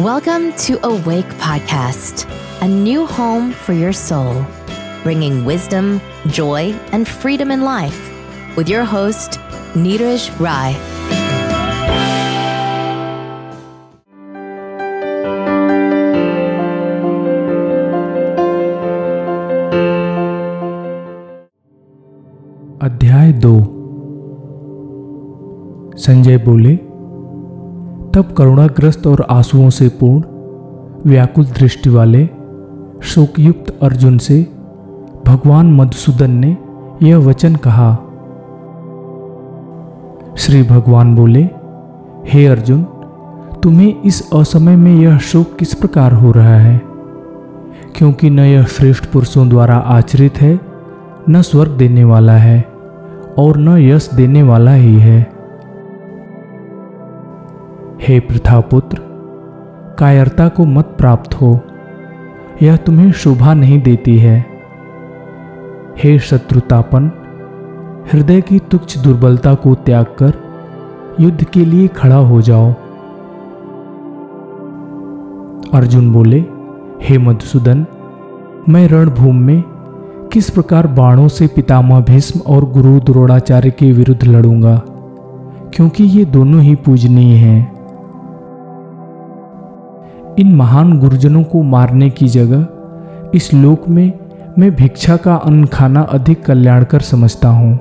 Welcome to Awake Podcast, a new home for your soul, bringing wisdom, joy, and freedom in life with your host, Neeraj Rai. अध्याय दो संजय बोले तब करुणाग्रस्त और आंसुओं से पूर्ण, व्याकुल दृष्टि वाले, शोकयुक्त अर्जुन से भगवान मधुसूदन ने यह वचन कहा। श्री भगवान बोले, हे अर्जुन, तुम्हें इस असमय में यह शोक किस प्रकार हो रहा है? क्योंकि न यह श्रेष्ठ पुरुषों द्वारा आचरित है, न स्वर्ग देने वाला है, और न यश देने वाला ही है। हे प्रथापुत्र, कायरता को मत प्राप्त हो। यह तुम्हें शोभा नहीं देती है। हे शत्रुतापन, हृदय की तुच्छ दुर्बलता को त्याग कर युद्ध के लिए खड़ा हो जाओ। अर्जुन बोले, हे मधुसूदन, मैं रणभूमि में किस प्रकार बाणों से पितामह भीष्म और गुरु द्रोणाचार्य के विरुद्ध लड़ूँगा? क्योंकि ये दोनों ही पूजनीय हैं। इन महान गुरुजनों को मारने की जगह इस लोक में मैं भिक्षा का अन्न खाना अधिक कल्याणकर समझता हूँ।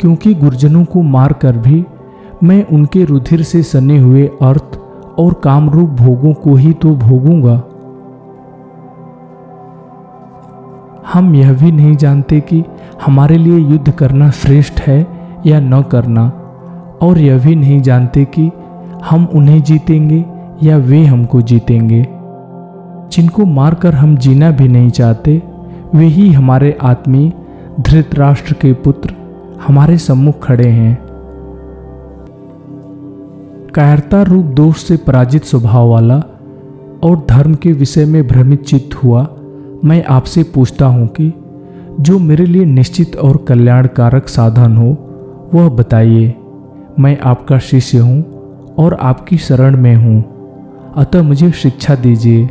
क्योंकि गुरुजनों को मार कर भी मैं उनके रुधिर से सने हुए अर्थ और कामरूप भोगों को ही तो भोगूँगा। हम यह भी नहीं जानते कि हमारे लिए युद्ध करना श्रेष्ठ है या न करना, और यह भी नहीं जानते कि हम उन्हें जीतेंगे या वे हमको जीतेंगे। जिनको मारकर हम जीना भी नहीं चाहते, वे ही हमारे आत्मी, धृतराष्ट्र के पुत्र, हमारे सम्मुख खड़े हैं। कायरता रूप दोष से पराजित स्वभाव वाला और धर्म के विषय में भ्रमित चित्त हुआ, मैं आपसे पूछता हूँ कि जो मेरे लिए निश्चित और कल्याणकारक साधन हो, वह बताइए। मैं आपका शिष्य हूँ और आपकी शरण में हूँ। अतः मुझे शिक्षा दीजिए।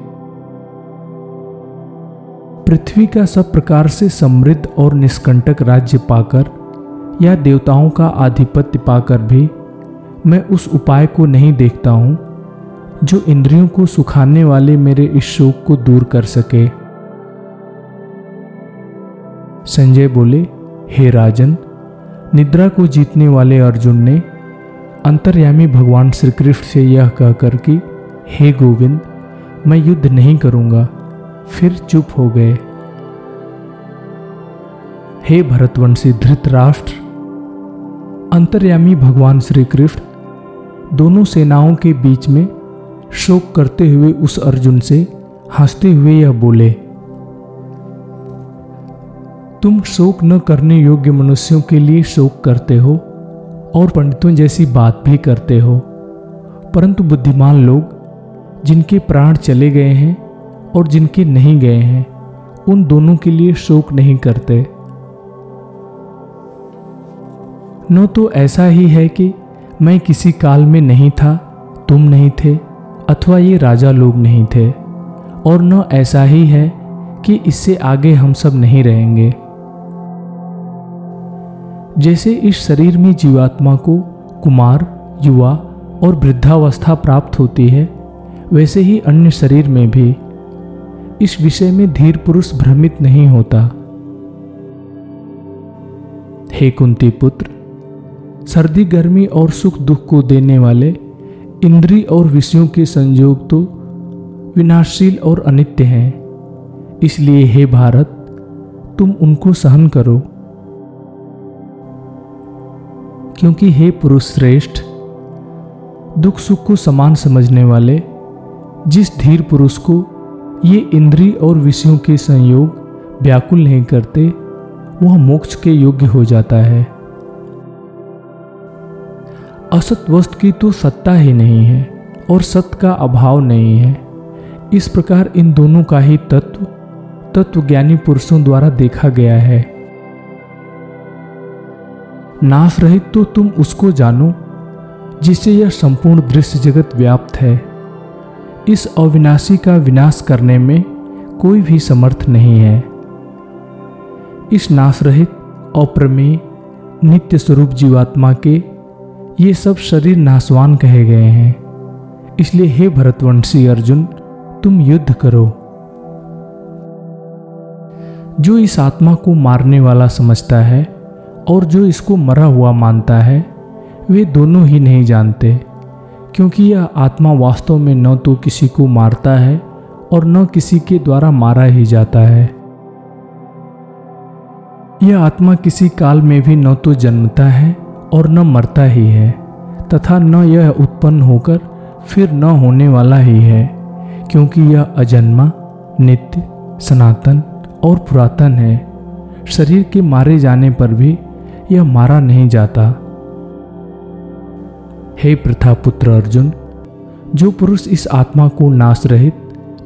पृथ्वी का सब प्रकार से समृद्ध और निष्कंटक राज्य पाकर, या देवताओं का आधिपत्य पाकर भी, मैं उस उपाय को नहीं देखता हूँ, जो इंद्रियों को सुखाने वाले मेरे इस शोक को दूर कर सके। संजय बोले, हे राजन, निद्रा को जीतने वाले अर्जुन ने अंतर्यामी भगवान श्री कृष्ण से यह कहकर कि हे गोविंद, मैं युद्ध नहीं करूँगा, फिर चुप हो गए। हे भरतवंशी धृतराष्ट्र, अंतर्यामी भगवान श्री कृष्ण दोनों सेनाओं के बीच में शोक करते हुए उस अर्जुन से हँसते हुए यह बोले, तुम शोक न करने योग्य मनुष्यों के लिए शोक करते हो और पंडितों जैसी बात भी करते हो, परंतु बुद्धिमान लोग जिनके प्राण चले गए हैं और जिनके नहीं गए हैं, उन दोनों के लिए शोक नहीं करते। न तो ऐसा ही है कि मैं किसी काल में नहीं था, तुम नहीं थे, अथवा ये राजा लोग नहीं थे, और न ऐसा ही है कि इससे आगे हम सब नहीं रहेंगे। जैसे इस शरीर में जीवात्मा को कुमार, युवा और वृद्धावस्था प्राप्त होती है वैसे ही अन्य शरीर में भी इस विषय में धीर पुरुष भ्रमित नहीं होता। हे कुंती पुत्र, सर्दी, गर्मी और सुख दुख को देने वाले इंद्री और विषयों के संयोग तो विनाशशील और अनित्य हैं। इसलिए हे भारत, तुम उनको सहन करो। क्योंकि हे पुरुष श्रेष्ठ दुख सुख को समान समझने वाले जिस धीर पुरुष को ये इंद्री और विषयों के संयोग व्याकुल नहीं करते, वह मोक्ष के योग्य हो जाता है। असत वस्तु की तो सत्ता ही नहीं है और सत्य का अभाव नहीं है। इस प्रकार इन दोनों का ही तत्व तत्व ज्ञानी पुरुषों द्वारा देखा गया है। नाश रहित तो तुम उसको जानो, जिससे यह संपूर्ण दृश्य जगत व्याप्त है। इस अविनाशी का विनाश करने में कोई भी समर्थ नहीं है। इस नाश रहित अप्रमेय, नित्य स्वरूप जीवात्मा के ये सब शरीर नाशवान कहे गए हैं। इसलिए हे भरतवंशी अर्जुन, तुम युद्ध करो। जो इस आत्मा को मारने वाला समझता है और जो इसको मरा हुआ मानता है, वे दोनों ही नहीं जानते। क्योंकि यह आत्मा वास्तव में न तो किसी को मारता है और न किसी के द्वारा मारा ही जाता है। यह आत्मा किसी काल में भी न तो जन्मता है और न मरता ही है, तथा न यह उत्पन्न होकर फिर न होने वाला ही है, क्योंकि यह अजन्मा, नित्य, सनातन और पुरातन है। शरीर के मारे जाने पर भी यह मारा नहीं जाता। हे प्रथा पुत्र अर्जुन, जो पुरुष इस आत्मा को नाश रहित,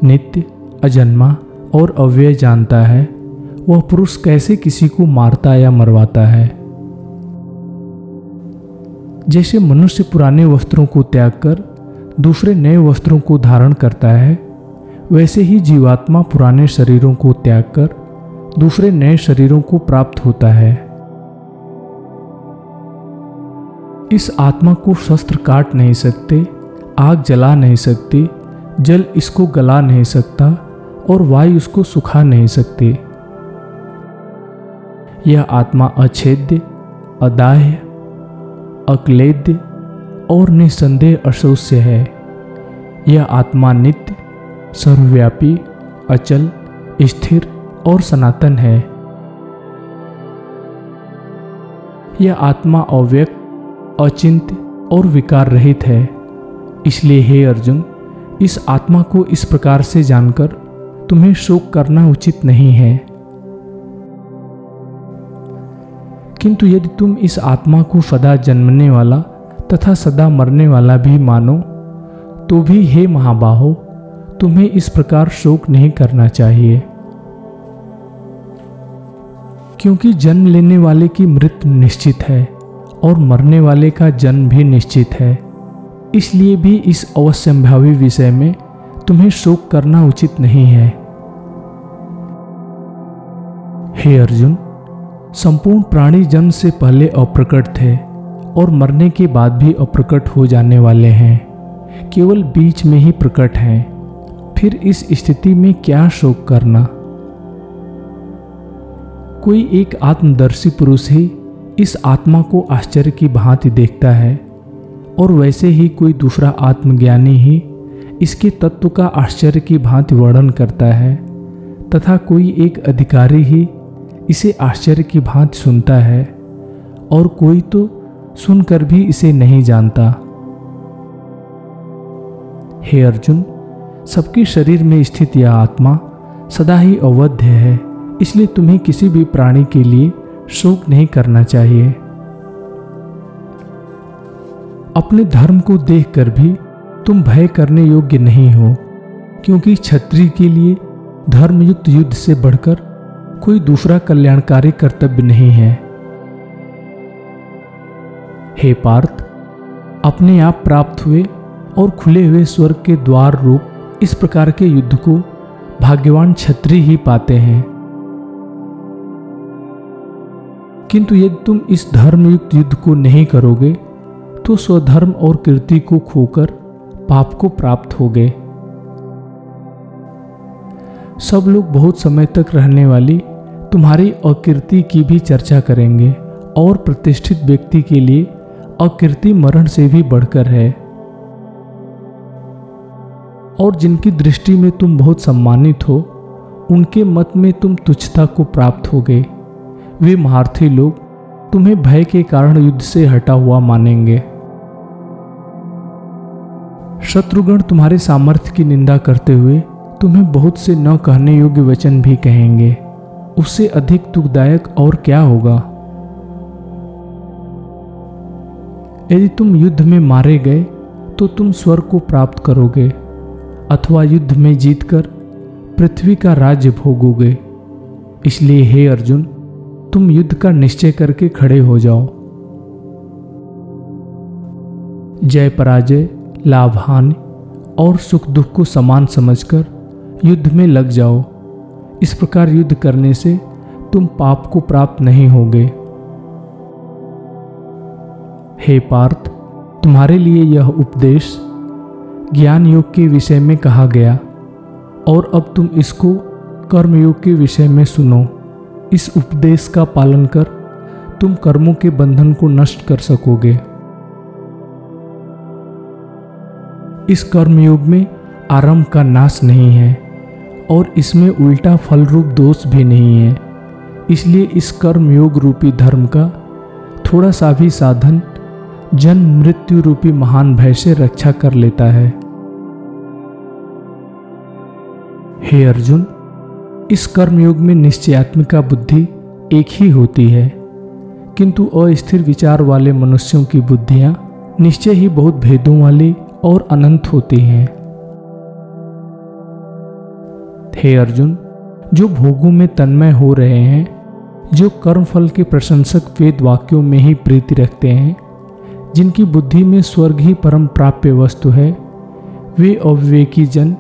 नित्य, अजन्मा और अव्यय जानता है, वह पुरुष कैसे किसी को मारता या मरवाता है? जैसे मनुष्य पुराने वस्त्रों को त्याग कर दूसरे नए वस्त्रों को धारण करता है, वैसे ही जीवात्मा पुराने शरीरों को त्याग कर दूसरे नए शरीरों को प्राप्त होता है। इस आत्मा को शस्त्र काट नहीं सकते, आग जला नहीं सकती, जल इसको गला नहीं सकता और वायु उसको सुखा नहीं सकती। यह आत्मा अछेद्य, अदाह्य, अक्लेद्य और निसंदेह अशोष्य है। यह आत्मा नित्य, सर्वव्यापी, अचल, स्थिर और सनातन है। यह आत्मा अव्यक्त अचिंत्य और विकार रहित है। इसलिए हे अर्जुन, इस आत्मा को इस प्रकार से जानकर तुम्हें शोक करना उचित नहीं है। किंतु यदि तुम इस आत्मा को सदा जन्मने वाला तथा सदा मरने वाला भी मानो तो भी हे महाबाहो, तुम्हें इस प्रकार शोक नहीं करना चाहिए। क्योंकि जन्म लेने वाले की मृत्यु निश्चित है। और मरने वाले का जन्म भी निश्चित है। इसलिए भी इस अवश्यंभावी विषय में तुम्हें शोक करना उचित नहीं है। हे अर्जुन, संपूर्ण प्राणी जन्म से पहले अप्रकट थे और मरने के बाद भी अप्रकट हो जाने वाले हैं। केवल बीच में ही प्रकट हैं। फिर इस स्थिति में क्या शोक करना? कोई एक आत्मदर्शी पुरुष ही इस आत्मा को आश्चर्य की भांति देखता है और वैसे ही कोई दूसरा आत्मज्ञानी ही इसके तत्व का आश्चर्य की भांति वर्णन करता है तथा कोई एक अधिकारी ही इसे आश्चर्य की भांति सुनता है और कोई तो सुनकर भी इसे नहीं जानता। हे अर्जुन, सबके शरीर में स्थित यह आत्मा सदा ही अवध्य है, इसलिए तुम्हें किसी भी प्राणी के लिए शोक नहीं करना चाहिए। अपने धर्म को देखकर भी तुम भय करने योग्य नहीं हो, क्योंकि छत्री के लिए धर्मयुक्त युद्ध से बढ़कर कोई दूसरा कल्याणकारी कर्तव्य नहीं है। हे पार्थ, अपने आप प्राप्त हुए और खुले हुए स्वर्ग के द्वार रूप इस प्रकार के युद्ध को भाग्यवान छत्री ही पाते हैं। किंतु यदि तुम इस धर्मयुक्त युद्ध को नहीं करोगे तो स्वधर्म और कीर्ति को खोकर पाप को प्राप्त हो गए सब लोग बहुत समय तक रहने वाली तुम्हारी अकीर्ति की भी चर्चा करेंगे और प्रतिष्ठित व्यक्ति के लिए अकीर्ति मरण से भी बढ़कर है। और जिनकी दृष्टि में तुम बहुत सम्मानित हो, उनके मत में तुम तुच्छता को प्राप्त हो गए वे महारथी लोग तुम्हें भय के कारण युद्ध से हटा हुआ मानेंगे। शत्रुगण तुम्हारे सामर्थ्य की निंदा करते हुए तुम्हें बहुत से न कहने योग्य वचन भी कहेंगे। उससे अधिक दुखदायक और क्या होगा? यदि तुम युद्ध में मारे गए तो तुम स्वर्ग को प्राप्त करोगे, अथवा युद्ध में जीतकर पृथ्वी का राज्य भोगोगे। इसलिए हे अर्जुन तुम युद्ध का निश्चय करके खड़े हो जाओ। जय पराजय लाभ हानि और सुख दुख को समान समझकर युद्ध में लग जाओ। इस प्रकार युद्ध करने से तुम पाप को प्राप्त नहीं होगे। हे पार्थ, तुम्हारे लिए यह उपदेश ज्ञान योग के विषय में कहा गया, और अब तुम इसको कर्म योग के विषय में सुनो। इस उपदेश का पालन कर तुम कर्मों के बंधन को नष्ट कर सकोगे। इस कर्मयोग में आरंभ का नाश नहीं है और इसमें उल्टा फल रूप दोष भी नहीं है। इसलिए इस कर्म योग रूपी धर्म का थोड़ा सा भी साधन जन्म मृत्यु रूपी महान भय से रक्षा कर लेता है। हे अर्जुन इस कर्मयोग में निश्चयात्मिका बुद्धि एक ही होती है। किंतु अस्थिर विचार वाले मनुष्यों की बुद्धियाँ निश्चय ही बहुत भेदों वाली और अनंत होती हैं। हे अर्जुन, जो भोगों में तन्मय हो रहे हैं, जो कर्मफल के प्रशंसक वेद वाक्यों में ही प्रीति रखते हैं, जिनकी बुद्धि में स्वर्ग ही परम प्राप्य वस्तु है, वे अविवेकी जन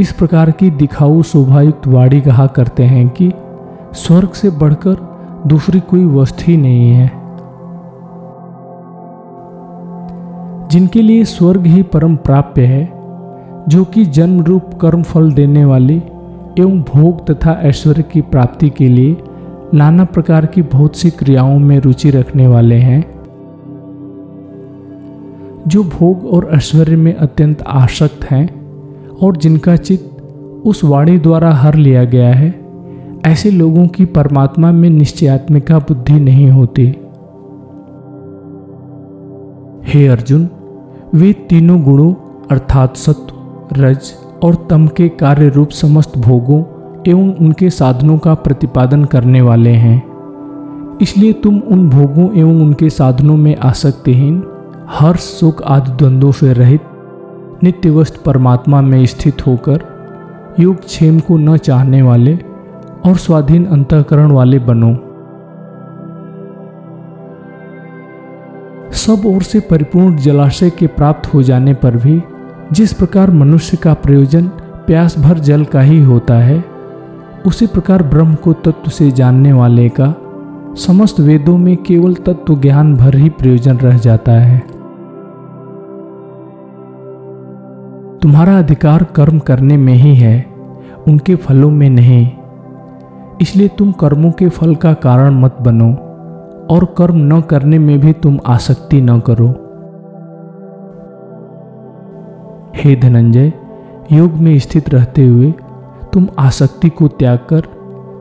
इस प्रकार की दिखाऊ शोभायुक्त वाणी कहा करते हैं कि स्वर्ग से बढ़कर दूसरी कोई वस्तु ही नहीं है। जिनके लिए स्वर्ग ही परम प्राप्य है, जो कि जन्म रूप कर्म फल देने वाले एवं भोग तथा ऐश्वर्य की प्राप्ति के लिए नाना प्रकार की बहुत सी क्रियाओं में रुचि रखने वाले हैं, जो भोग और ऐश्वर्य में अत्यंत आसक्त हैं। और जिनका चित्त उस वाणी द्वारा हर लिया गया है, ऐसे लोगों की परमात्मा में निश्चयात्मिका बुद्धि नहीं होती। हे अर्जुन, वे तीनों गुणों, अर्थात सत्व, रज और तम के कार्य रूप समस्त भोगों एवं उनके साधनों का प्रतिपादन करने वाले हैं। इसलिए तुम उन भोगों एवं उनके साधनों में आसक्तिहीन, हर्ष सुख आदि द्वंद्वों से रहित नित्यवस्त परमात्मा में स्थित होकर योग क्षेम को न चाहने वाले और स्वाधीन अंतकरण वाले बनो। सब ओर से परिपूर्ण जलाशय के प्राप्त हो जाने पर भी जिस प्रकार मनुष्य का प्रयोजन प्यास भर जल का ही होता है, उसी प्रकार ब्रह्म को तत्व से जानने वाले का समस्त वेदों में केवल तत्व ज्ञान भर ही प्रयोजन रह जाता है। तुम्हारा अधिकार कर्म करने में ही है, उनके फलों में नहीं। इसलिए तुम कर्मों के फल का कारण मत बनो, और कर्म न करने में भी तुम आसक्ति न करो। हे धनंजय, योग में स्थित रहते हुए तुम आसक्ति को त्याग कर,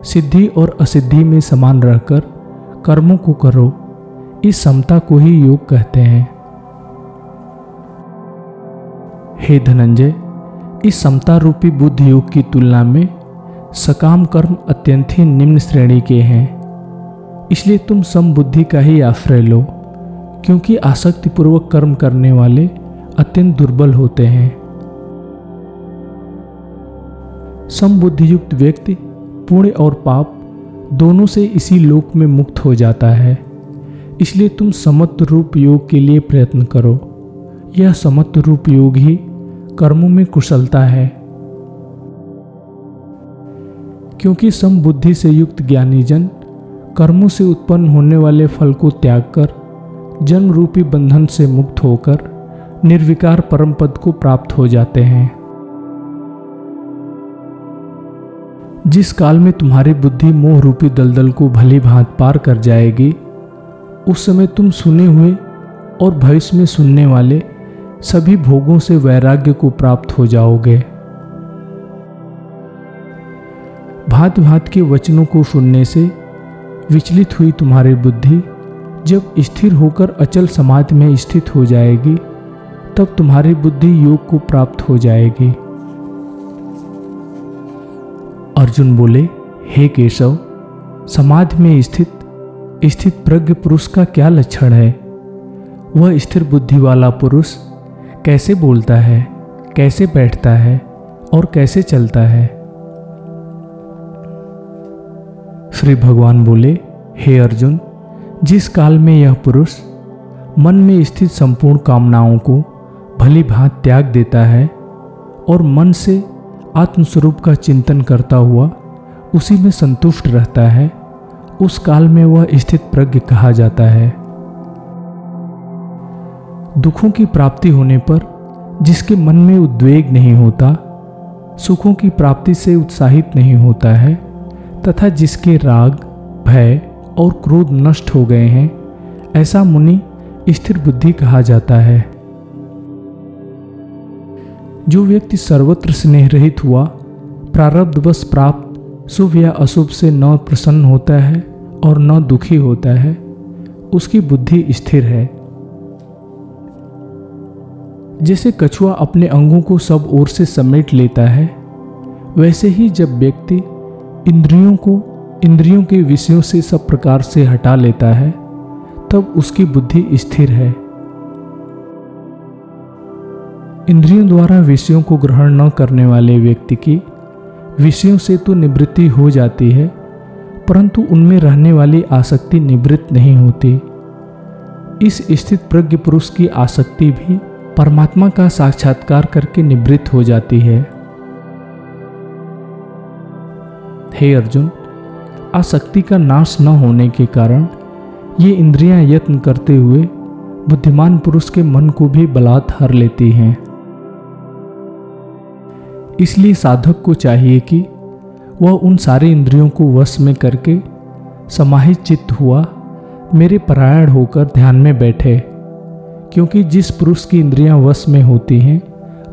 सिद्धि और असिद्धि में समान रहकर कर्मों को करो। इस समता को ही योग कहते हैं। हे धनंजय, इस समता रूपी बुद्ध योग की तुलना में सकाम कर्म अत्यंत ही निम्न श्रेणी के हैं। इसलिए तुम समबुद्धि का ही आश्रय लो, क्योंकि आसक्तिपूर्वक कर्म करने वाले अत्यंत दुर्बल होते हैं। समबुद्धि युक्त व्यक्ति, पुण्य और पाप दोनों से इसी लोक में मुक्त हो जाता है। इसलिए तुम समत्व रूप योग के लिए प्रयत्न करो। यह समत्व रूप योग ही कर्मों में कुशलता है। क्योंकि समबुद्धि से युक्त ज्ञानी जन कर्मों से उत्पन्न होने वाले फल को त्याग कर जन्म रूपी बंधन से मुक्त होकर, निर्विकार परम पद को प्राप्त हो जाते हैं। जिस काल में तुम्हारी बुद्धि मोह रूपी दलदल को भली भांत पार कर जाएगी, उस समय तुम सुने हुए और भविष्य में सुनने वाले सभी भोगों से वैराग्य को प्राप्त हो जाओगे। भात भात के वचनों को सुनने से विचलित हुई तुम्हारी बुद्धि जब स्थिर होकर अचल समाधि में स्थित हो जाएगी, तब तुम्हारी बुद्धि योग को प्राप्त हो जाएगी। अर्जुन बोले, हे केशव समाधि में स्थित स्थित प्रज्ञ पुरुष का क्या लक्षण है? वह स्थिर बुद्धि वाला पुरुष कैसे बोलता है, कैसे बैठता है और कैसे चलता है? श्री भगवान बोले, हे अर्जुन, जिस काल में यह पुरुष मन में स्थित संपूर्ण कामनाओं को भली भांत त्याग देता है और मन से आत्मस्वरूप का चिंतन करता हुआ उसी में संतुष्ट रहता है, उस काल में वह स्थित प्रज्ञ कहा जाता है। दुखों की प्राप्ति होने पर, जिसके मन में उद्वेग नहीं होता, सुखों की प्राप्ति से उत्साहित नहीं होता है, तथा जिसके राग, भय और क्रोध नष्ट हो गए हैं, ऐसा मुनि स्थिर बुद्धि कहा जाता है। जो व्यक्ति सर्वत्र स्नेह रहित हुआ प्रारब्धवश प्राप्त, शुभ या अशुभ से न प्रसन्न होता है और न दुखी होता है, उसकी बुद्धि स्थिर है। जैसे कछुआ अपने अंगों को सब ओर से समेट लेता है, वैसे ही जब व्यक्ति इंद्रियों को इंद्रियों के विषयों से सब प्रकार से हटा लेता है, तब उसकी बुद्धि स्थिर है। इंद्रियों द्वारा विषयों को ग्रहण न करने वाले व्यक्ति की विषयों से तो निवृत्ति हो जाती है, परंतु उनमें रहने वाली आसक्ति निवृत्त नहीं होती। इस स्थित प्रज्ञ पुरुष की आसक्ति भी परमात्मा का साक्षात्कार करके निवृत्त हो जाती है। हे अर्जुन, आसक्ति का नाश न होने के कारण ये इंद्रियाँ यत्न करते हुए बुद्धिमान पुरुष के मन को भी बलात् हर लेती हैं। इसलिए साधक को चाहिए कि वह उन सारे इंद्रियों को वश में करके समाहित चित्त हुआ मेरे परायण होकर ध्यान में बैठे। क्योंकि जिस पुरुष की इंद्रियाँ वश में होती हैं,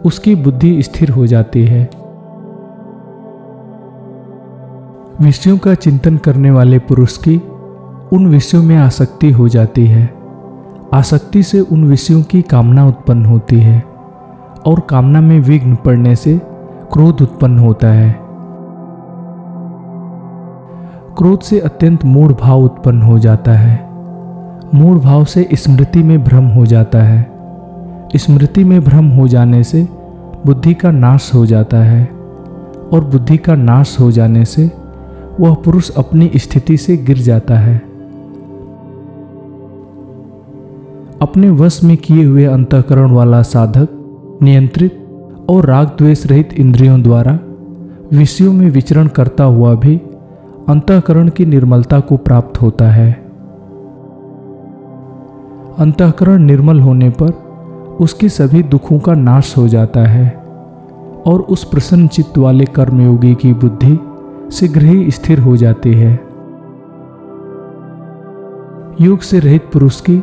उसकी बुद्धि स्थिर हो जाती है। विषयों का चिंतन करने वाले पुरुष की उन विषयों में आसक्ति हो जाती है। आसक्ति से उन विषयों की कामना उत्पन्न होती है और कामना में विघ्न पड़ने से क्रोध उत्पन्न होता है। क्रोध से अत्यंत मूढ़ भाव उत्पन्न हो जाता है। मूढ़ भाव से स्मृति में भ्रम हो जाता है। स्मृति में भ्रम हो जाने से बुद्धि का नाश हो जाता है और बुद्धि का नाश हो जाने से वह पुरुष अपनी स्थिति से गिर जाता है। अपने वश में किए हुए अंतकरण वाला साधक, नियंत्रित और राग द्वेष रहित इंद्रियों द्वारा विषयों में विचरण करता हुआ भी अंतकरण की निर्मलता को प्राप्त होता है। अंतकरण निर्मल होने पर उसके सभी दुखों का नाश हो जाता है और उस प्रसन्न चित्त वाले कर्मयोगी की बुद्धि शीघ्र ही स्थिर हो जाती है। योग से रहित पुरुष की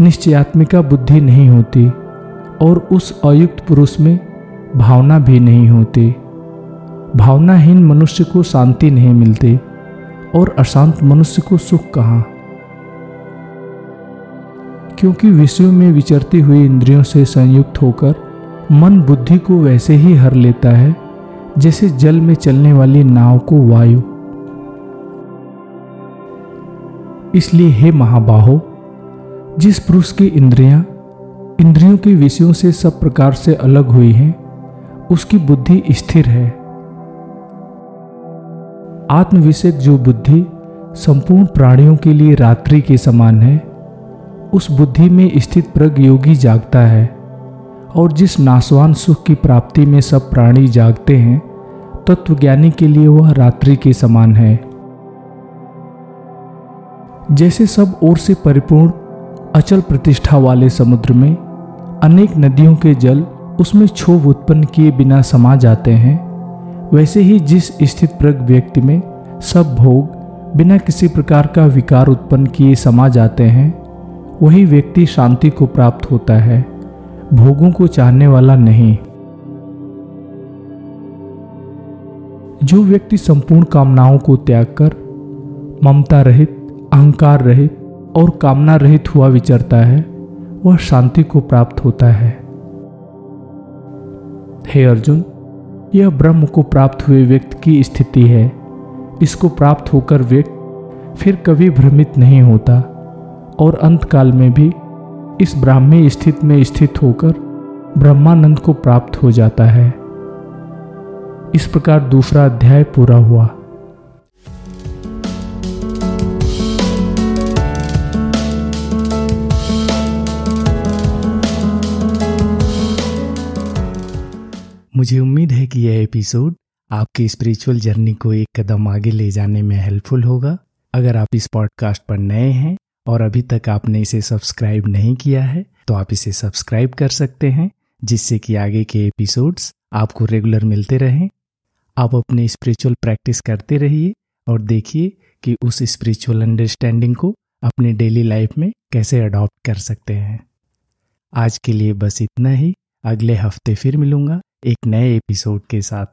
निश्चयात्मिका बुद्धि नहीं होती और उस अयुक्त पुरुष में भावना भी नहीं होती। भावनाहीन मनुष्य को शांति नहीं मिलती और अशांत मनुष्य को सुख कहाँ? क्योंकि विषयों में विचरती हुई इंद्रियों से संयुक्त होकर मन बुद्धि को वैसे ही हर लेता है, जैसे जल में चलने वाली नाव को वायु। इसलिए हे महाबाहो, जिस पुरुष की इंद्रियाँ इंद्रियों के विषयों से सब प्रकार से अलग हुई हैं, उसकी बुद्धि स्थिर है। आत्मविषयक जो बुद्धि संपूर्ण प्राणियों के लिए रात्रि के समान है उस बुद्धि में स्थित प्रग योगी जागता है और जिस नासवान सुख की प्राप्ति में सब प्राणी जागते हैं, तत्वज्ञानी के लिए वह रात्रि के समान है। जैसे सब ओर से परिपूर्ण, अचल प्रतिष्ठा वाले समुद्र में अनेक नदियों के जल उसमें क्षोभ उत्पन्न किए बिना समा जाते हैं, वैसे ही जिस स्थित प्रग व्यक्ति में सब भोग बिना किसी प्रकार का विकार उत्पन्न किए समा जाते हैं वही व्यक्ति शांति को प्राप्त होता है, भोगों को चाहने वाला नहीं। जो व्यक्ति संपूर्ण कामनाओं को त्याग कर, ममता रहित, अहंकार रहित और कामना रहित हुआ विचरता है, वह शांति को प्राप्त होता है। हे अर्जुन, यह ब्रह्म को प्राप्त हुए व्यक्ति की स्थिति है। इसको प्राप्त होकर व्यक्ति फिर कभी भ्रमित नहीं होता। और अंतकाल में भी इस ब्राह्मी स्थित में स्थित होकर ब्रह्मानंद को प्राप्त हो जाता है। इस प्रकार दूसरा अध्याय पूरा हुआ। मुझे उम्मीद है कि यह एपिसोड आपकी स्पिरिचुअल जर्नी को एक कदम आगे ले जाने में हेल्पफुल होगा। अगर आप इस पॉडकास्ट पर नए हैं और अभी तक आपने इसे सब्सक्राइब नहीं किया है तो आप इसे सब्सक्राइब कर सकते हैं, जिससे कि आगे के एपिसोड्स आपको रेगुलर मिलते रहें। आप अपने स्पिरिचुअल प्रैक्टिस करते रहिए और देखिए कि उस स्पिरिचुअल अंडरस्टैंडिंग को अपनी डेली लाइफ में कैसे अडॉप्ट कर सकते हैं। आज के लिए बस इतना ही। अगले हफ़्ते फिर मिलूँगा एक नए एपिसोड के साथ।